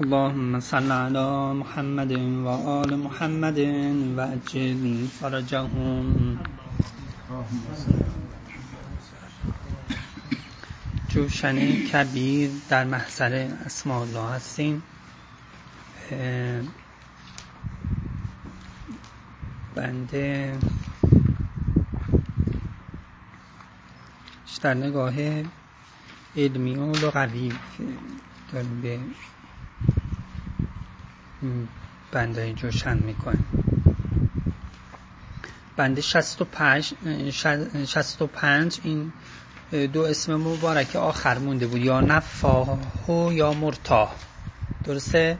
اللهم صل على محمد و آل محمد و اجل فرجهم. جوشن کبیر در محضر اسماء الله هستیم. بنده در نگاه علمی و لغوی داریم به بنده جوشن می‌کنیم بنده 65 65 این دو اسم مبارک آخر مونده بود. یا نفاه یا مرتاه درسته؟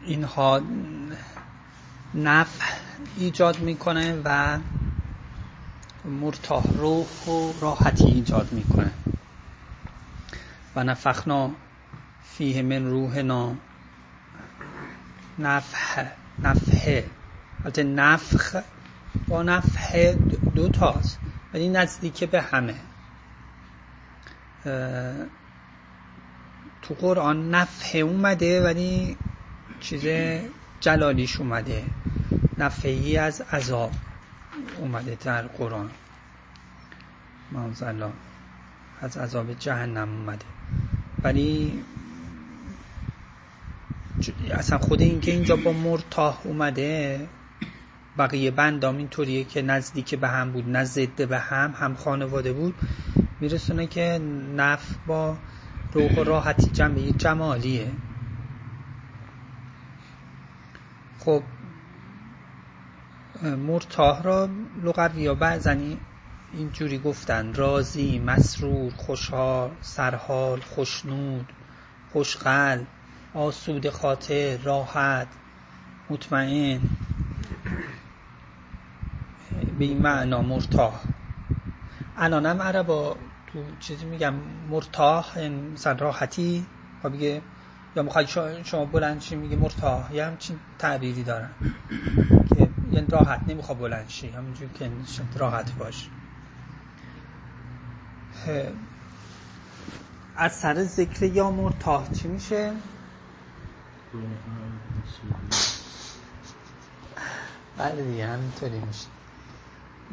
اینها نفع ایجاد می‌کنه و مرتاه روح و راحتی ایجاد می‌کنه. و نفخنا فیه من روحنا نفح نفحه البته نفخ با نفح دو تاست ولی نزدیک به همه. تو قرآن نفحه اومده ولی چیز جلالیش اومده. نفحی از عذاب اومده در قرآن. الله از عذاب جهنم اومده. ولی اصلا خود این که اینجا با مرتاح اومده بقیه بندام اینطوریه که نزدیک به هم بود نه ضد به هم هم خانواده بود. میرسونه که نف با روح و راحتی جمعه جمالیه. خب مرتاح را لغوی ها بعضنی اینجوری گفتن. راضی مسرور خوشحال سرحال خوشنود خوشقل آسود خاطر راحت مطمئن. به این معنا مرتاح. الانم عربا تو چیزی میگم مرتاح مثلا راحتی. خب بگه یا می‌خوای شما بلند شی میگه مرتاح. یا همچین تعبیری دارن. که یعنی راحت نمیخوا بلند شی. همونجور که راحت باش. از سر ذکر یا مرتاح چی میشه؟ بله دیگه همینطوری میشه.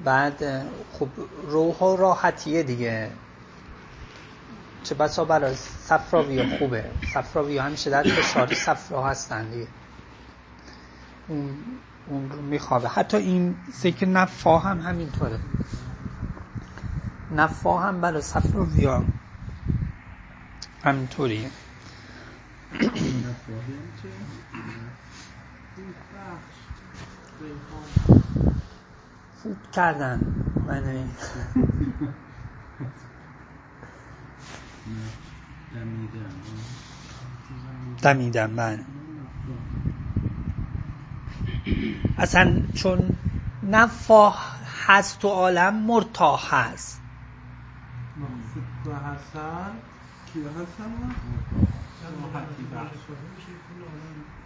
بعد خب روح و راحتیه دیگه. چه بسا برای صفراوی خوبه. صفراوی همیشه در فشار صفرا هستن دیگه. اون, اون رو میخوابه. حتی این ذکر نفا هم همینطوره. نفا هم برای صفراوی همینطوریه. خوب کردن من دمیدم من اصلا چون نفاه هست تو عالم مرتاح هست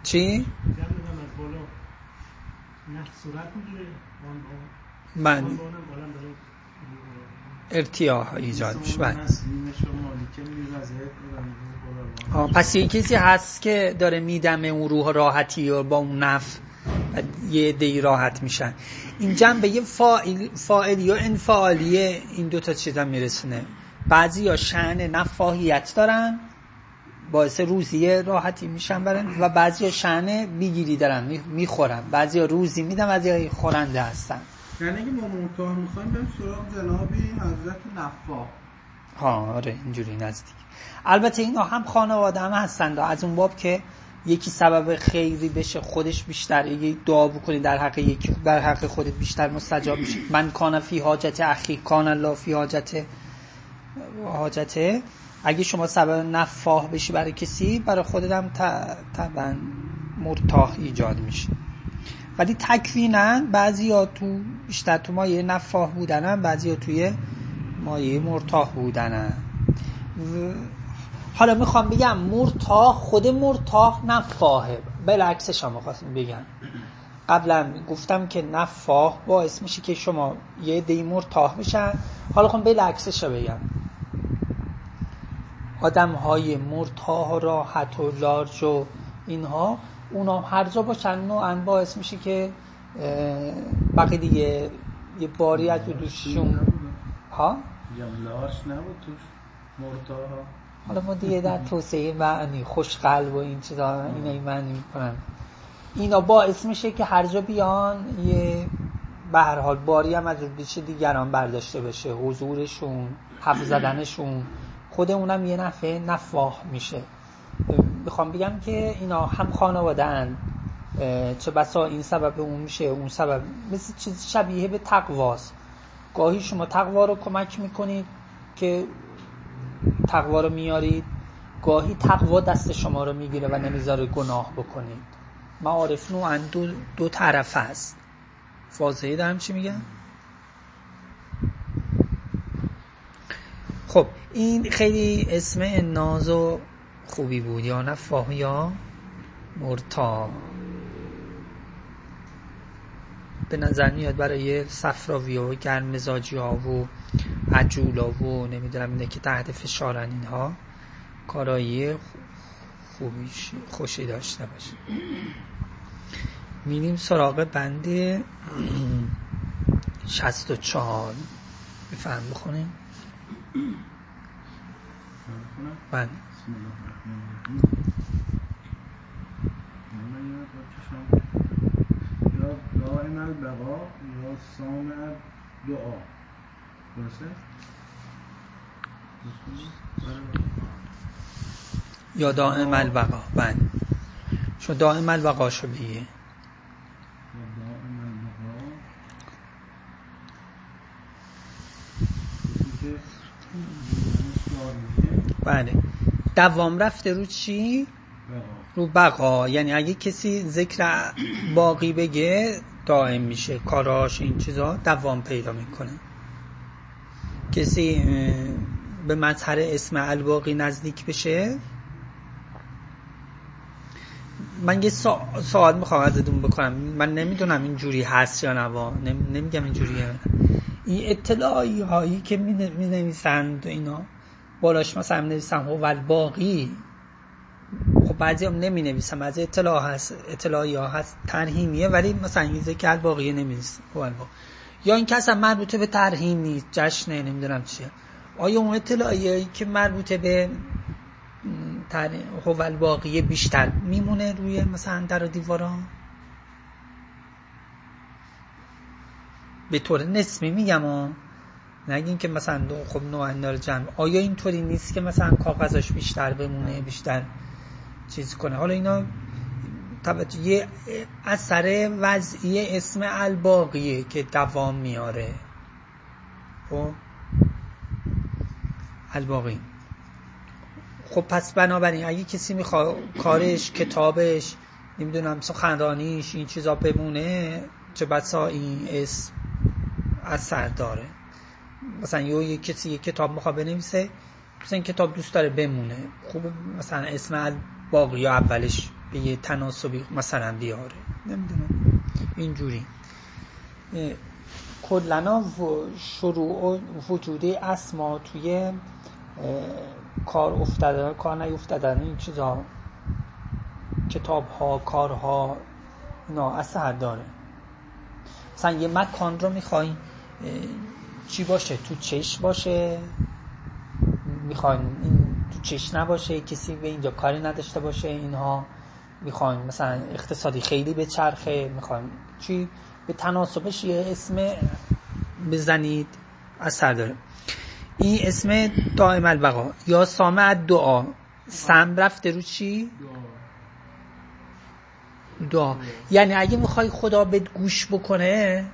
چی؟ من ارتیاح ایجاد میشه. بله. پس یه کسی هست که داره میدمه اون روح راحتی و با اون نف یه دی راحت میشن. این جنبه یه فائل فائلی یا انفعالیه این دوتا چیزا میرسونه. بعضی یا شعن نفاهیت دارن باعث روزی راحتی میشن برن و بعضی ها شعن بیگیری دارن می‌خورن. بعضی روزی میدن بعضی خورنده هستن. یعنی اگه ما منتها می‌خوایم بریم سراغ جنابی حضرت نفا. ها آره اینجوری نزدیک. البته اینا هم خانواده هم هستند از اون باب که یکی سبب خیری بشه خودش بیشتر. یه دعا بکنی در حق یکی در حق خودت بیشتر مستجاب میشه من کان فی حاجت اخی کان الله فی حاجت حاجته. اگه شما سبب نفاه بشی برای کسی برای خودت هم طبعا مرتاح ایجاد میشه. ولی تکوینن بعضی ها تو بیشتر تو مایه نفاه بودنن بعضی توی مایه مرتاح بودنن. حالا می‌خوام بگم مرتاح خود مرتاح نفاهه بلعکسش هم خواستم بگم. قبلا گفتم که نفاه باعث میشه که شما یه دی مرتاح بشن. حالا خواهم بلعکسش رو بگم. آدم های مرتاح و راحت و لارج و اینها اونا هر جا باشن و باعث میشه که بقیه دیگه یه باری از دوششون ها؟ لارج نبود توش مرتاح. حالا ما دیگه در توسعه معنی خوش قلب و این چیزا اینا معنی می‌کنن. اینا باعث میشه که هر جا بیان یه به هر حال باری هم از دیگران برداشته بشه. حضورشون حرف زدنشون خود اونم یه نفع نفاح میشه. می‌خوام بگم که اینا هم خانواده چه بسا این سبب اون میشه اون سبب. مثل چیز شبیه به تقواست. گاهی شما تقوا رو کمک می‌کنید که تقوا رو میارید. گاهی تقوا دست شما رو می‌گیره و نمی‌ذاره گناه بکنید. معارف نوعا دو, دو طرف هست واضحه دارم چی میگم خب این خیلی اسم ناز و خوبی بود یا نفاه یا مرتا. به نظر میاد برای صفراوی و گرمزاجی ها و عجولا و نمی‌دونم اینه که تحت فشارن اینها کارایی خوبی خوشی داشته باشه. میریم سراغ بند 64 بفهم بخونیم. بند یا دائم البقا یا سام دعا درسته؟ یا دائم البقا بند شو دائم البقا شو بیه بله. دوام رفته رو چی؟ رو بقا. یعنی اگه کسی ذکر باقی بگه دائم میشه. کاراش این چیزا دوام پیدا می‌کنه. کسی به مظهر اسم الباقی نزدیک بشه؟ من یه سوال می‌خوام ازتون بکنم. من نمی‌دونم این جوری هست یا نوا نمیگم این جوریه. این اطلاعی هایی که می نویسند اینا. بالاش مثلا می نویسن هو باقی خب بعضی هم نمی نویسن بعضی اطلاع هست. اطلاعی ها هست. ترهیمیه ولی مثلا این ذکر باقی نمی هو یا این کس هم مربوطه به ترهیم نیست. جشنه نمی‌دونم چیه. آیا اون اطلاعی که مربوطه به هو باقی بیشتر میمونه روی مثلا در و دیوارا؟ به طور نسبی میگم و نگین که مثلا خب نوع جمع. آیا اینطوری نیست که مثلا کاغذاش بیشتر بمونه بیشتر چیز کنه؟ حالا اینا توجه یه اثر وضعی اسم الباقیه که دوام میاره. خب؟ الباقی. خب پس بنابراین اگه کسی می‌خواد کارش کتابش نمی‌دونم سخنرانیش این چیزا بمونه چه بسا این اسم اثر داره. مثلا یه کسی یه کتاب می‌خواد بنویسه مثلا این کتاب دوست داره بمونه. خوب مثلا اسم باقی یا اولش به یه تناسبی مثلا بیاره. نمی‌دونم. اینجوری. کلنا شروع وجود اسما توی کار افتادن کار نیفتادن این چیزا. کتاب ها کارها اینا اثر داره. مثلا یه مکان رو می‌خواین چی باشه؟ تو چش باشه؟ می‌خواین این تو چش نباشه؟ کسی به اینجا کاری نداشته باشه؟ اینها می‌خواین مثلا اقتصادی خیلی به چرخه؟ می‌خواین چی؟ به تناسبش یه اسم بزنید. اثر داره. این اسم دائم البقا. یا سامع دعا سم رفته رو چی؟ دعا. یعنی اگه می‌خوای خدا به گوش بکنه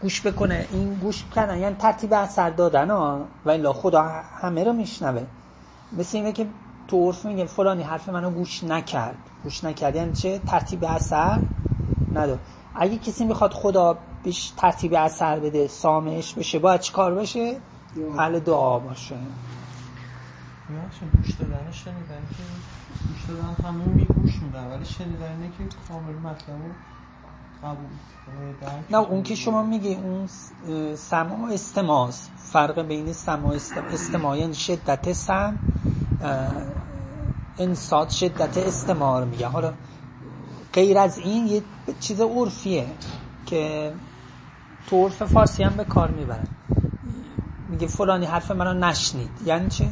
گوش بکنه. این گوش کردن یعنی ترتیب اثر دادن ها و الا خدا همه رو میشنوه. مثل اینه که تو عرف میگه فلانی حرف منو گوش نکرد. گوش نکرد. یعنی چه ترتیب اثر نداد اگه کسی می‌خواد خدا بهش ترتیب اثر بده سامش بشه باید چی کار بشه حل دعا باشه. گوش دادن شنیدن که گوش دادن همون می گوش میدن. ولی شنیدن که کامل مطلب نه اون که شما میگی اون سما استماس فرق بین سما استماع یعنی شدت سم انصاد شدت استمار میگه حالا غیر از این یه چیز عرفیه که تو عرف فارسی هم به کار می‌برن. میگه فلانی حرف منو نشنید. یعنی چه؟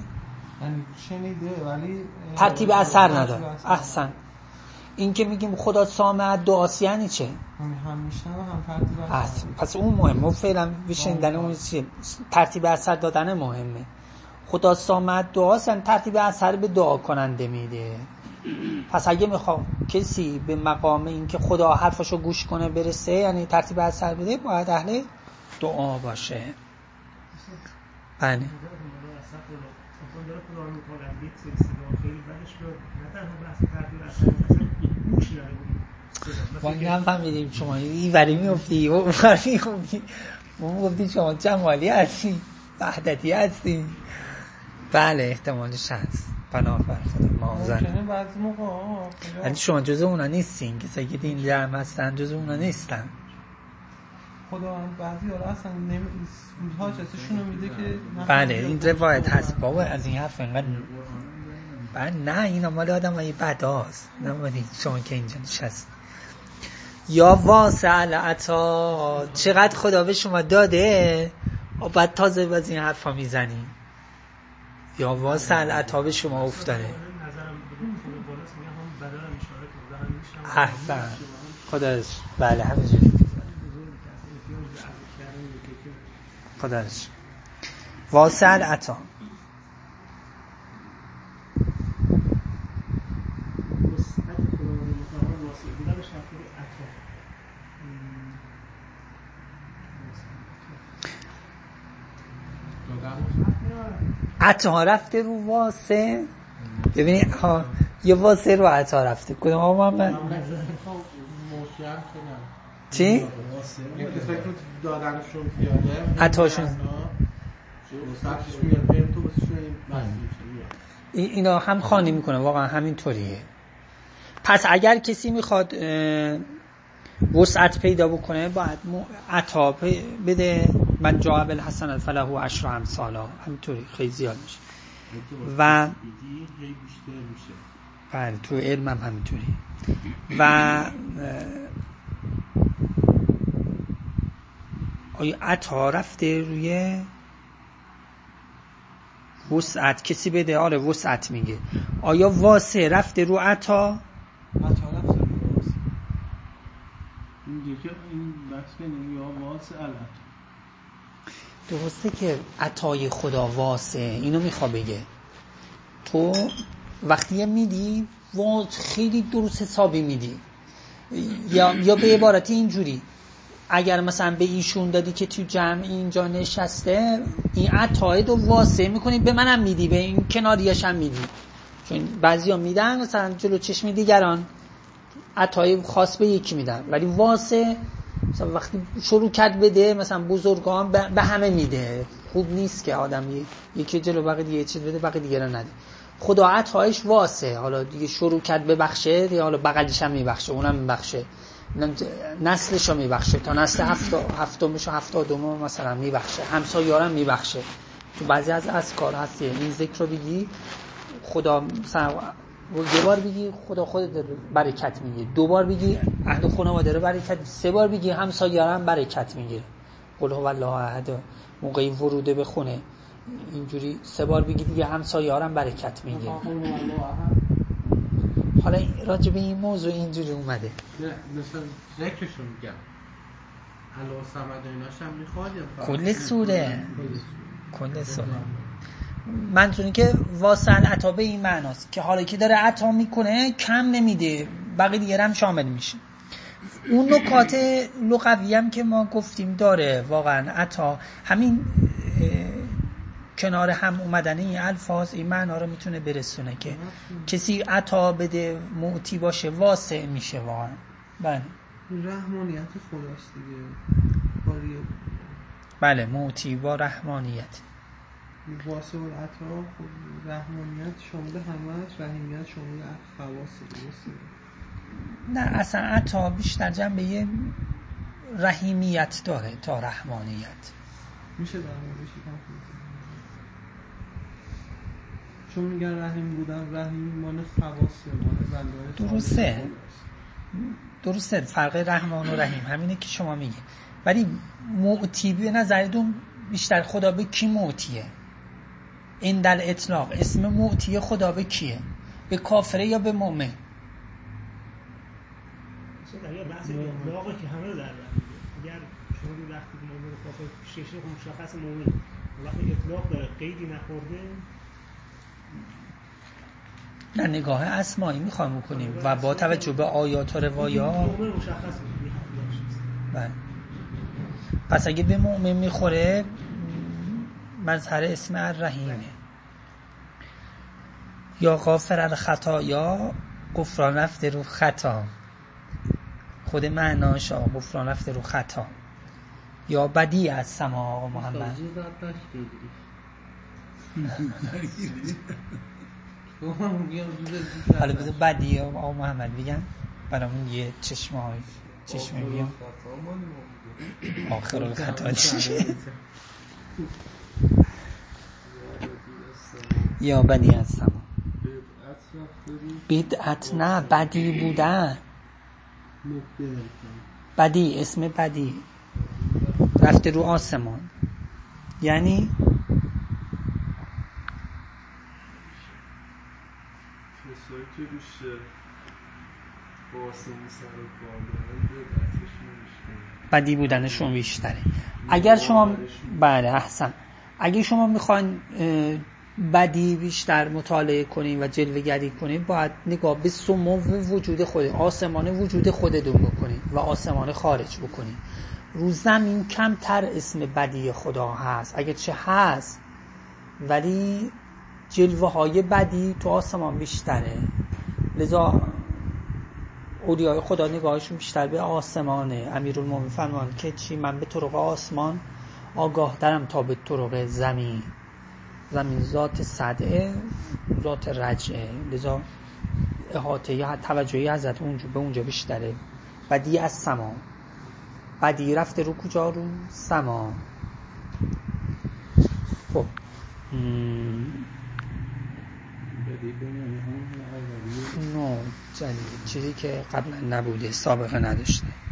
یعنی شنیده ولی ترتیب اثر نداره. احسن. این که میگیم خدا سامع دعاست یعنی چه؟ هم هم هم ترتیب. پس اون مهمه. فعلا بشنیدن اون چیه؟ ترتیب اثر دادن مهمه. خدا سامع دعاست یعنی ترتیب اثر به دعا کننده میده. پس اگه می‌خوام کسی به مقام اینکه خدا حرفشو گوش کنه برسه یعنی ترتیب اثر بده باید اهل دعا باشه. بله. ما این هم فهمیدیم شما این وری میفتی اون وری میفتی ما شما جمالی هستی وحدتی هستی. بله احتمالش هست پناه بر خدا مازن ولی شما جز اونا نیستین. کسایی که دین جمع هستن جز اونا نیستن. خدا بعضی حالا اصلا حاجتشون میده که بله این روایت هست. بابا از این حرف انقدر بله نه این مال آدم های بداست نه شما که اینجا نشست یا واسع عطا. چقدر خدا به شما داده؟ و بعد تازه باز این حرفا می‌زنی. یا واسع عطا به شما افتاده. احسن. خداش بله همینجوری. خداش واسع عطا. عطا رفته رو واسه. ببینید ها یه واسه رو عطا رفته. کدوم آقا محمد چی؟ عطاشون. اینا هم خانی می‌کنه. واقعا همینطوریه. پس اگر کسی می‌خواد وسعت پیدا بکنه باید عطا بده. من جا حسن الفله و عشر امثالا. همینطوری. خیلی زیاد میشه. و بله تو علم هم همینطوری. و آیا عطا رفته روی وسعت؟ کسی بده؟ آره وسعت میگه. آیا واسه رفته رو عطا؟ میگه که این بحث یا واسه العطا درسته که عطای خدا واسه اینو میخوا بگه. تو وقتی میدی خیلی درست حسابی میدی. یا, یا به عبارتی اینجوری. اگر مثلا به ایشون دادی که تو جمع اینجا نشسته این عطای رو واسه می‌کنی به منم میدی به این کناریش هم میدی. چون بعضی ها میدن مثلا جلو چشم دیگران. عطای خاص به یکی میدن. ولی واسه مثلا وقتی شروع کرد بده مثلا بزرگان به همه میده. خوب نیست که آدم یکی جلو بقیه دیگه چیز بده بقیه دیگه رو نده. خدا عطایش واسه. حالا دیگه شروع کرد ببخشه دیگه حالا بغلش هم میبخشه اونم میبخشه. نسلش رو میبخشه. تا نسل هفتمش و هفتادم مثلا میبخشه. همسایارم میبخشه. تو بعضی از از کار هستی این ذکر رو بگی. خدا مثلا یه بار بگی خدا خودت برکت می‌گیره. دو بار بگی اهل خانواده رو برکت سه بار بگی همسایه‌ام برکت می‌گیره. قل هو الله احد. موقعی وروده به خونه اینجوری سه بار بگی دیگه همسایه‌ام برکت می‌گیره. حالا راجع به این موضوع اینجوری اومده. مثلا ذکرشو میگم. علا سمد ایناش هم می‌خواد کل سوره. کل سوره. منظوری که واسل عطا به این معناست. که حالا که داره عطا می‌کنه کم نمیده. بقیه دیگه هم شامل میشه. اون نکات لغوی هم که ما گفتیم داره. واقعا عطا. همین کنار هم اومدن این الفاظ این معنا رو می‌تونه برسونه که کسی عطا بده معتی باشه واسع میشه واقعا. بله. رحمانیت خداست دیگه. بله معتی با رحمانیت. واسه و عطا خب رحمانیت شامل همه رحیمیت شامل خواص نه اصلا عطا بیشتر جنبه رحیمیت داره تا رحمانیت. میشه در موردش چون میگن رحیم بودن رحیم مال خواصه مال بنده درسته. درسته فرق رحمان و رحیم همینه که شما میگه ولی معتی به نظرتون بیشتر خدا به کی معتیه این در اطلاق. اسم معتی خدا به کیه؟ به کافره یا به مؤمن بحث اطلاقه که همه رو در اگر شما وقتی مؤمن کافر شیشه خب مشخص مؤمن وقتی اطلاق داره قیدی نخورده. در نگاه اسمایی می‌خوایم بکنیم و با توجه به آیات و روایات. بله. پس اگه به مؤمن می‌خوره مظهر اسم الرحیمه یا غافر الخطا یا گفران رفته رو خطا. خود معناش گفران رفته رو خطا. یا بدی از سما آقا محمد. حالا بذار بدی آقا محمد بگن برامون یه چشمه های چشمه بیام آخر الخطا. یا بدی سما بدعت نه بدی بودن. بدی اسم بدی. رفته رو آسمان. یعنی؟ بدی بودنشون بیشتره. اگر شما بله احسن. اگر شما می‌خواین بدی بیشتر مطالعه کنیم و جلوه گری کنیم باید نگاه به سمو وجود خود آسمان وجود خودتون بکنید و آسمان خارج بکنید رو زمین کمتر اسم بدی خدا هست. اگر چه هست ولی جلوه های بدی تو آسمان بیشتره. لذا اولیای خدا نگاهشون بیشتر به آسمانه. امیرالمومنین فرمان که چی؟ من به طرق آسمان آگاه درم تا به طرق زمین. زمین ذات صدعه ذات رجعه. لذا احاطه یا توجهی ازت اونجا به اونجا بیشتره. بدی از سما. بدی رفته رو کجا؟ رو سما. خب. جدید چیزی که قبلا نبوده سابقه نداشته.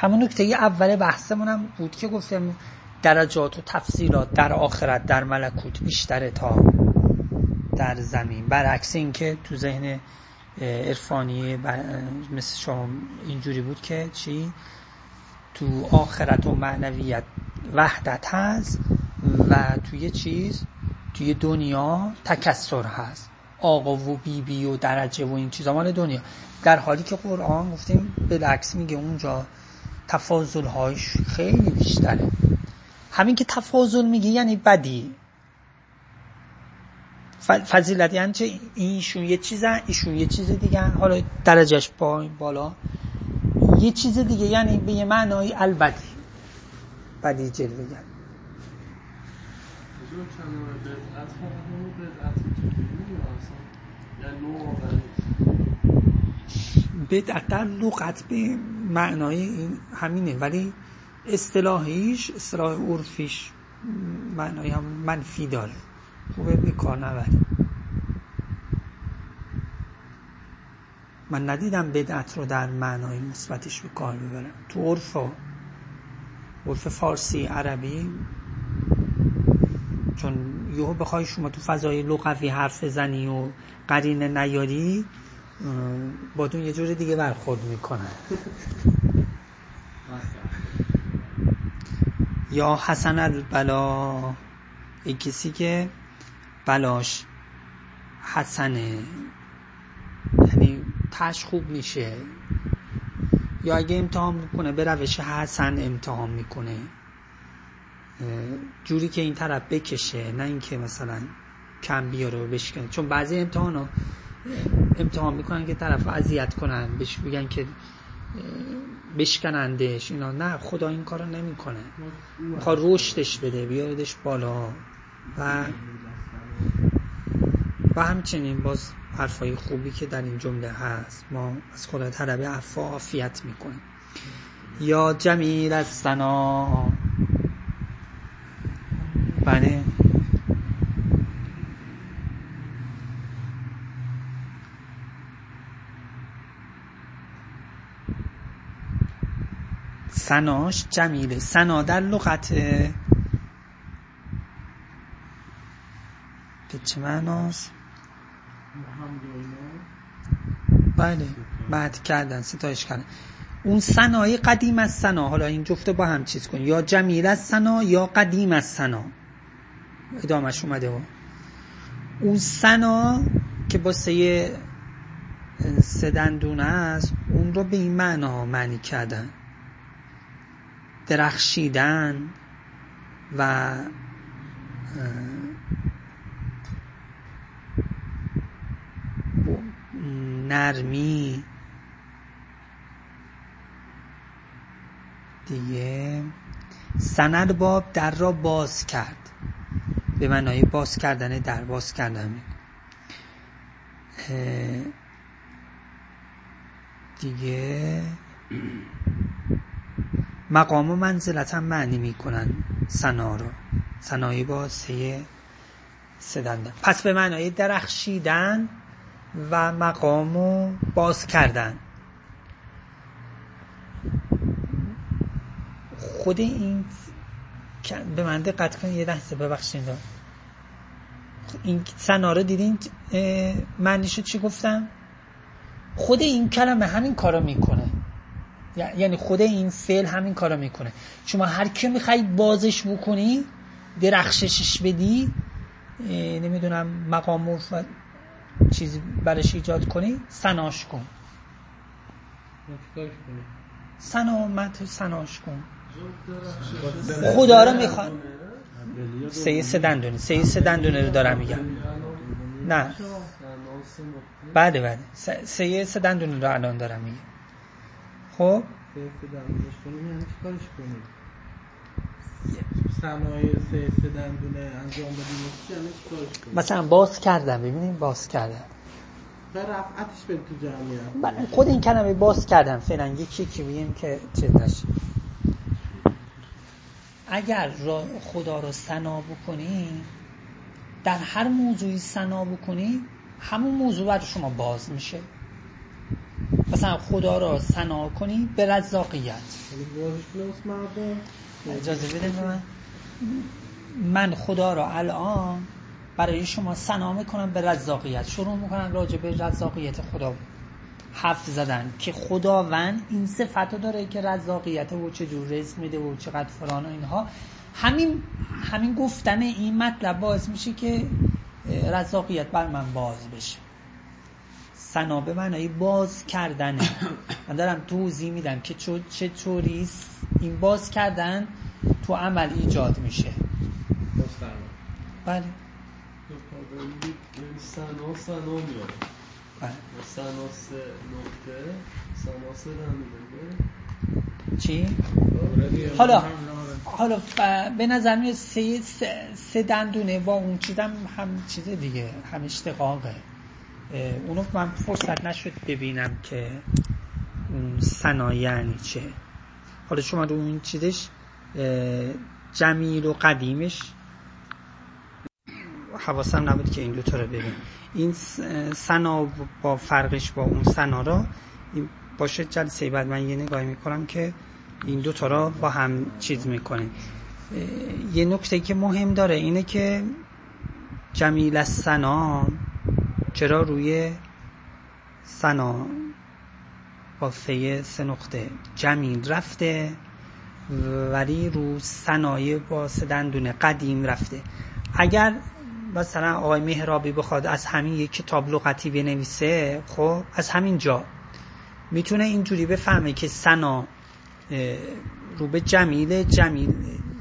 همون نکته اول بحثمونم بود که گفتم درجات و تفصیلات در آخرت در ملکوت بیشتره تا در زمین. برعکس اینکه تو ذهن عرفانی مثل شما اینجوری بود که چی؟ تو آخرت و معنویت وحدت هست و توی چیز توی دنیا تکسر هست. آقا و بیبی بی و درجه و این چیزا مال دنیا. در حالی که قرآن گفتیم بالعکس میگه اونجا تفاضل هاش خیلی بیشتره. همین که تفاضل میگه یعنی بدی. فضیلت یعنی چه؟ ایشون یه چیزه ایشون یه چیز دیگه. حالا درجهش پایین بالا. یه چیز دیگه یعنی به یه معنای البدی. بدی جلوه گرد بدعت در لغت به معنای این همینه ولی اصطلاحیش اصطلاح عرفیش معنای هم منفی داره. خوبه به کار نبریم. من ندیدم بدعت رو در معنای مثبتش به کار ببرم. تو عرف عرف فارسی عربی چون یهو بخوای شما تو فضای لغوی حرف زنی و قرینه نیاری با دون یه جور دیگه برخورد می‌کنن یا حسن البلا این کسی که بلاش حسنه. یعنی تش خوب میشه. یا اگه امتحان می‌کنه به روش حسن امتحان می‌کنه. جوری که این طرف بکشه نه اینکه مثلا کم بیاره و بشکنه. چون بعضی امتحان امتحان می‌کنن که طرف اذیت کنن بهش بگن که بشکنندش اینا. نه خدا این کارو نمی‌کنه. می‌خواد رشدش بده بیاردش بالا. و و همچنین باز حرفای خوبی که در این جمله هست ما از خدا طلب عفا عافیت می‌کنیم. یا جمیل از سنا بله. سناش جمیله سنا در لغت به چه معناست بله. بعد کردن ستایش کردن. اون سنای قدیم از سنا. حالا این جفته با هم چیز کن یا جمیل از سنا یا قدیم از سنا. ادامش اومده با اون سنا که با سه سه دندونه است اون رو به این معنا معنی کردن. درخشیدن و نرمی دیگه. سند باب در را باز کرد. به معنای باز کردن در باز کردن. دیگه مقام و منزلت هم معنی می‌کنن. سنا رو. سنایی با سه سدندن پس به معنای درخشیدن و مقام و باز کردن. خود این به من دقت کن یه لحظه ببخشید. این سنا رو دیدین؟ معنیشو چی گفتم؟ خود این کلمه همین کارو می‌کنه. یعنی خود این فعل همین کارو می‌کنه. شما هر کی می‌خوای بازش بکنی درخششش بدی نمی‌دونم مقام و چیزی برش ایجاد کنی سناش کن. سنامت سناش کن. خدا رو می‌خواد. سه سه دندونه سه سه دندونه رو دارم میگم. نه. بعد بعد. سه سه دندونه رو الان دارم میگم. خب؟ مثلا باز کردم ببینیم باز کردم. رفعتش به تو جمعیت. خود این کلمه باز کردم فعلا یکی که بگیم که چه نشه. اگر خدا رو سنا بکنی در هر موضوعی سنا بکنی همون موضوع بر شما باز میشه. مثلا خدا را سنا کنی به رزاقیت. اجازه بده من. من خدا را الان برای شما سنا می‌کنم به رزاقیت. شروع می‌کنم راجع به رزاقیت خدا. حرف زدن که خداوند این صفت داره که رزاقیت و چجور رزق میده و چقدر فران و اینها. همین همین گفتن این مطلب باعث میشه که رزاقیت بر من باز بشه. سنا به معنای باز کردنه من دارم توضیح میدم که چطوری این باز کردن تو عمل ایجاد میشه. بله. سنا سنا میاد. بله. سنا سه نقطه سنا سه چی؟ حالا حالا به نظر میاد سه, سه دندونه با اون چیزم هم چیز دیگه هم اشتقاقه. اونو من فرصت نشد ببینم که اون سنا یعنی چه. حالا شما رو اون چیزش جمیل و قدیمش حواسم نبود که این دوتا رو ببین این سنا با فرقش با اون سنا را باشه جلسه بعد من یه نگاهی می‌کنم که این دوتا را با هم چیز می‌کنه یه نکته که مهم داره اینه که جمیل از سنا چرا روی سنا با سه نقطه جمیل رفته ولی رو سنایه با سه دندونه قدیم رفته؟ اگر مثلا آقای مهرابی بخواد از همین یک کتاب لغتی بنویسه خب از همین جا. می‌تونه اینجوری بفهمه که سنا رو به جمیل جمیل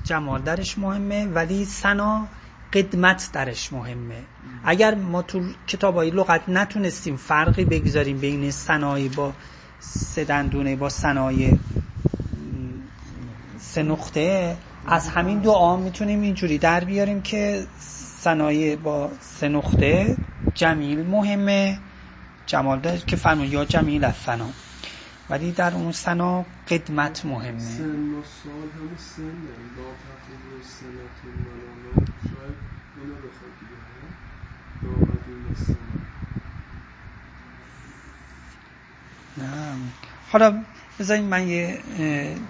جمال درش مهمه ولی سنا قدمت درش مهمه. اگر ما تو کتاب های لغت نتونستیم فرقی بگذاریم بین سنایی با سه با سنای سه نقطه از همین دعا می‌تونیم اینجوری در بیاریم که سنایه با سه نقطه جمیل مهمه. جمال داره که فرمون یا جمیل از سنا ولی در اون سنا قدمت مهمه. سن و سال همون سن لا تقریب سنت ولا شاید اینو بخواد دیگه ها؟ لا قدیم السنة. نه. حالا بذارین من یه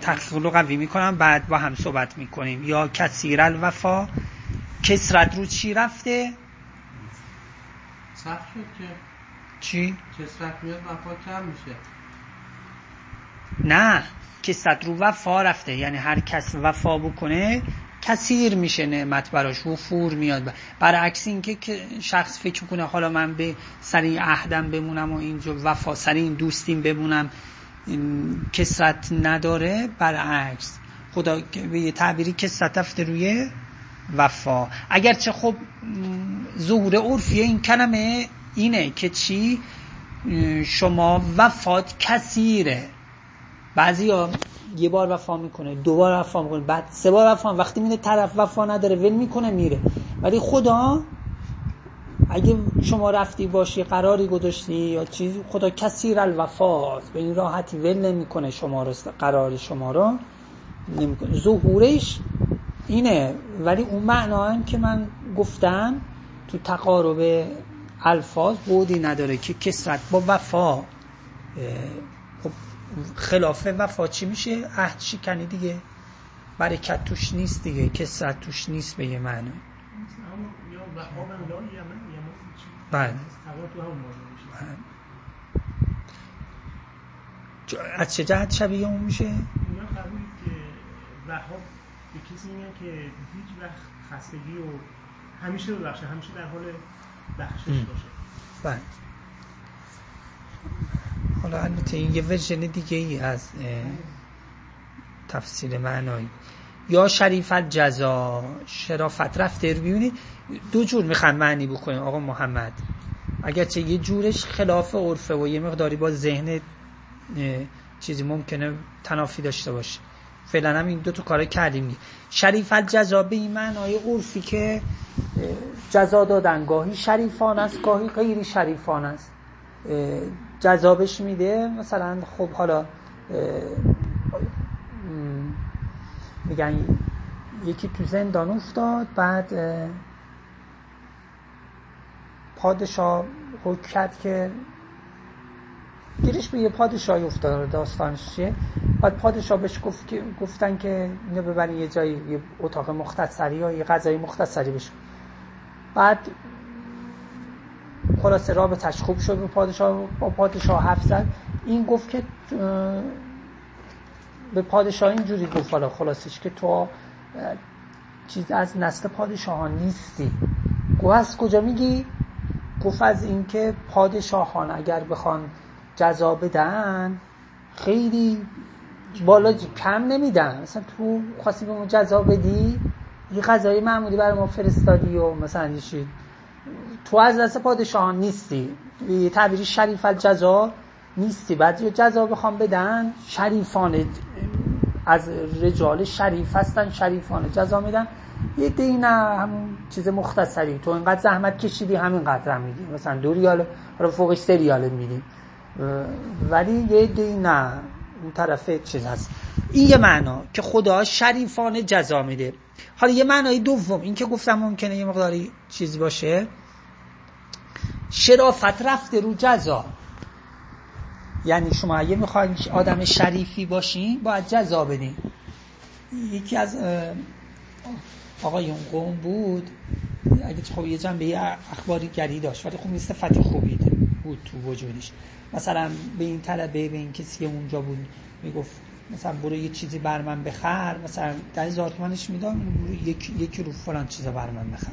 تحقیق رو قوی می‌کنم بعد با هم صحبت می‌کنیم. یا کثیر الوفا کسرت رو چی رفته؟ سخت شد که چی؟ کسرت میاد وفا کم میشه. نه کسرت رو وفا رفته. یعنی هر کس وفا بکنه کثیر میشه نعمت براش وفور میاد. برعکس اینکه که شخص فکر کنه حالا من به سر این عهدم بمونم و اینجا وفا سر این دوستیم بمونم این کسرت نداره. برعکس خدا به یه تعبیری کسرت رفته روی وفا. اگرچه خب ظهور عرفی این کلمه اینه که چی؟ شما وفات کثیره. بعضی ها یه بار وفا می‌کنه دو بار وفا می‌کنه بعد سه بار وفا وقتی میده طرف وفا نداره ول می‌کنه میره. ولی خدا اگه شما رفتی باشی قراری گذاشتی یا چیزی خدا کثیر الوفاست به این راحتی ول نمی‌کنه شما رو قرار شما رو نمی‌کنه. ظهورش اینه. ولی اون معنا هم که من گفتم تو تقارب الفاظ بودی نداره که کسرت با وفا اه، خب خلاف وفا چی میشه. عهد شکنی دیگه. برکت توش نیست دیگه. کسرت توش نیست به یه معنی. بله. ج- از چه جهت شبیه اون میشه؟ اینا قبول که وهاب به کسی میگن که هیچ وقت خستگی و همیشه ببخشه. همیشه در حال بخشش. باشه. بله. حالا البته این یه ورژن دیگه ای از تفسیر معنایی. یا شریف الجزا شرافت رو ببینید دو جور می‌خوام معنی بکنیم آقا محمد. اگرچه یه جورش خلاف عرفه و یه مقداری با ذهن چیزی ممکنه تنافی داشته باشه. فعلا هم این دو تا کار کردیم. دیگه. شریف الجزا به این معنای عرفی که جزا دادن گاهی شریفان است گاهی غیری شریفان است. جذابش میده. مثلا خب حالا میگن یکی تو زندان افتاد بعد اه، پادشاه حکم کرد که گیرش به یه پادشاهی افتاد داستانش چیه؟ بعد پادشاه بهش گفت گفتن که اینو ببرین یه جایی یه اتاق مختصری یا یه غذای مختصری بشه بعد خلاصه رابطش خوب شد به پادشاه با پادشاه حرف زد. این گفت که به پادشاه اینجوری گفت حالا خلاصش که تو چیز از نسل پادشاهان نیستی. گفت از کجا میگی؟ گفت از اینکه پادشاهان اگر بخوان جزا بدن خیلی بالا کم نمیدن. مثلا تو خواستی به ما جزا بدی؟ یه غذای معمولی برای ما فرستادی و مثلا یه تو از دست پادشاهان نیستی. تعبیری شریف الجزا نیستی. بعد یه جزا بخوام بدن شریفانه از رجال شریف هستن شریفانه جزا میدن. یه دی نه همون چیز مختصری. تو اینقدر زحمت کشیدی همین قدر هم میدی. مثلا دو ریال رو فوقش سه ریال میدی. ولی یه دی اون طرف چیز هست. این یه معنا که خدا شریفانه جزا میده. حالا یه معنای دوم این که گفتم ممکنه یه مقداری چیز باشه. شرافت رفته رو جزا. یعنی شما اگه می‌خواید آدم شریفی باشین باید جزا بدین. یکی از آقایون قوم بود. اگه خب یه جنبه اخباری گری داشت ولی خب این صفت خوبی بود تو وجودش. مثلا به این طلبه به این کسی اونجا بود می‌گفت مثلا برو یه چیزی بر من بخر. مثلا ده هزار تومنش میدم برو یک یکی رو فلان چیزا بر من بخر.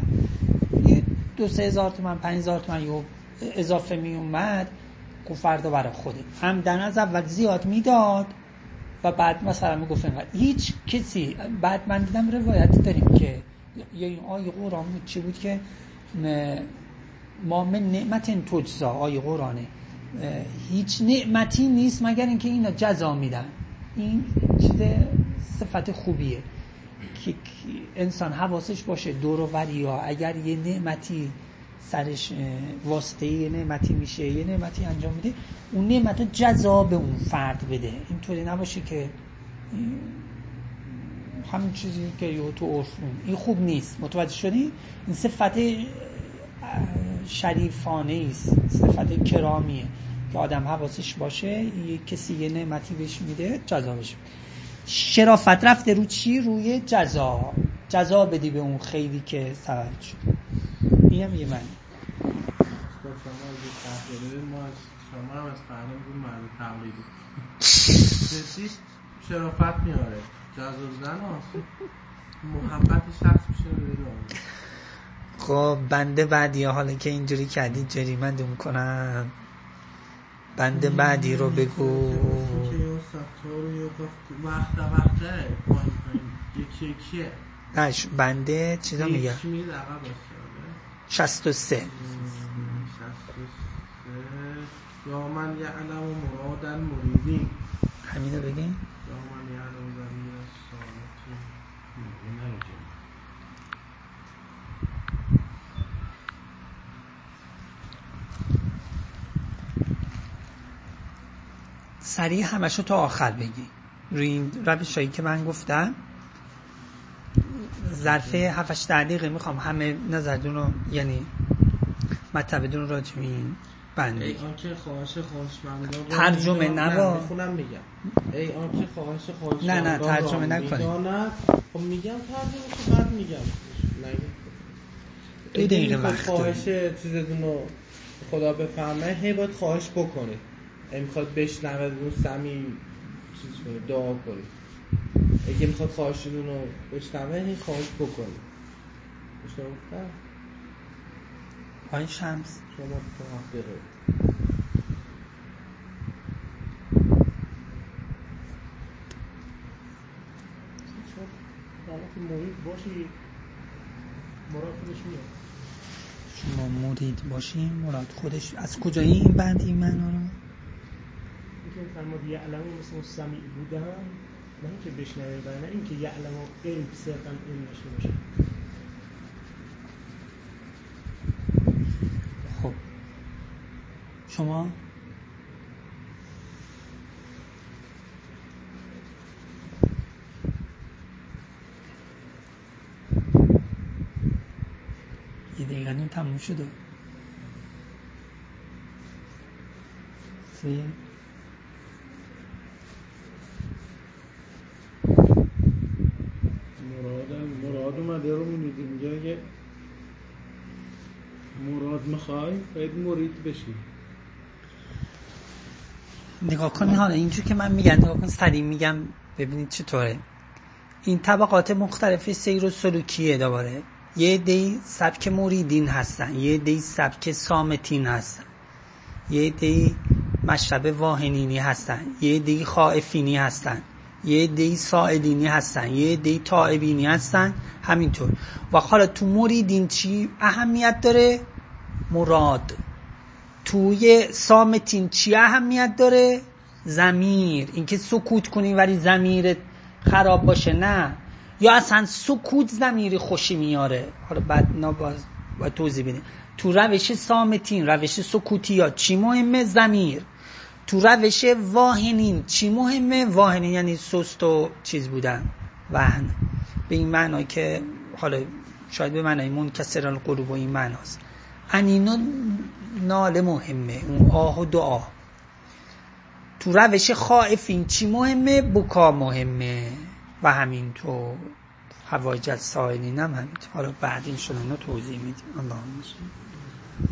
دو سه هزار تومن پنج هزار تومن یه اضافه می اومد گفت فردا برای خوده همدن از اول زیاد می‌داد و بعد مثلا می‌گفت اینقدر. هیچ کسی بعد من دیدم روایت داریم که یا این آیه قرآن بود چی بود که ما من نعمت تجزا آیه قرآنه هیچ نعمتی نیست مگر اینکه اینا جزا میدن. این چیز صفت خوبیه. که انسان حواسش باشه دور وریا اگر یه نعمتی سرش واسطه یه نعمتی میشه یه نعمتی انجام میده اون نعمت رو جزا به اون فرد بده. اینطوری نباشه که همین چیزی که یه تو عرفون این خوب نیست. متوجه شدی؟ این صفت شریفانه است. صفت کرامیه. که آدم حواسش باشه یه کسی یه نعمتی بهش میده جزا بشه شرافت رفته رو چی؟ روی جزا. جزا بدی به اون خیلی که سبب شد. این هم یه معنی. شما هم از فرمان بود مرد تقلیدی جدی شرافت میاره جزا زن محبت شخص میشه خب بنده بعدی حالا که اینجوری کردی جریمندون کنم. بنده بعدی رو بگو. وقت وقته یکی یکیه نش بنده چیزا میگه شست و سه. یا من یعلم مرادن مریدین همینو بگین یا من یعلم زمین سریع همشو تا آخر بگی. روی این روش که من گفتم. ظرف 7 دقیقه می‌خوام همه نظردون رو یعنی مطلبتون رو راجع این بنده ای آنچه خواهش خواهشمندان ترجمه نبا می‌خونم میگم. ای آنچه خواهش خواهش نه نه ترجمه نکنی خب میگم ترجمه بعد میگم. دو دقیقه وقت خواهش چیزتون رو خدا بفهمه هی باید خواهش بکنید می‌خواد بشنوه اون سمی چیز کنه دعا کنید اگه می‌خواد خواهشتون رو بشنوه این خواهش بکنید بشنوه؟ آی شمس. شما هفته مرید باشی. مراد خودش میاد. شما مرید باشی مراد خودش. از کجا این بند این معنا فرمود یعلمو مثل سمیع بودن نه اینکه بشنوه و نه اینکه یعلمو علم صرفا علم داشته باشه. خب. شما؟ یه دقیقه نیم تموم شده. سه مراد مراد اومده رو می‌دید میگه اگه مراد می‌خوای باید مرید بشی. نگاه کنی حالا اینجور که من میگم نگاه کن سریع میگم ببینید چطوره. این طبقات مختلف سیر و سلوکیه دوباره. یه دی سبک مریدین هستن یه دی سبک سامتین هستن یه دی مشرب واهنینی هستن یه دی خائفینی هستن یه دی سائلینی هستن یه دی تائبینی هستن همینطور. و حالا تو مریدین چی اهمیت داره؟ مراد. توی سامتین چی اهمیت داره؟ زمیر. اینکه سکوت کنی ولی زمیر خراب باشه نه. یا اصلا سکوت زمیر خوشی میاره. حالا بعد باز با توضیح بدیم. تو روش سامتین روش سکوتی یا چی مهمه؟ زمیر. تو روش واهنین چی مهمه؟ واهنین یعنی سست و چیز بودن. وهن. به این معنا که حالا شاید به معنای منکسر القلوب و این معناست. انینا ناله مهمه. اون آه و دعا تو روش خائفین چی مهمه؟ بکا مهمه. و همینطور حواجت سائلین هم همینطور حالا بعد این توضیح میدیم. اللهم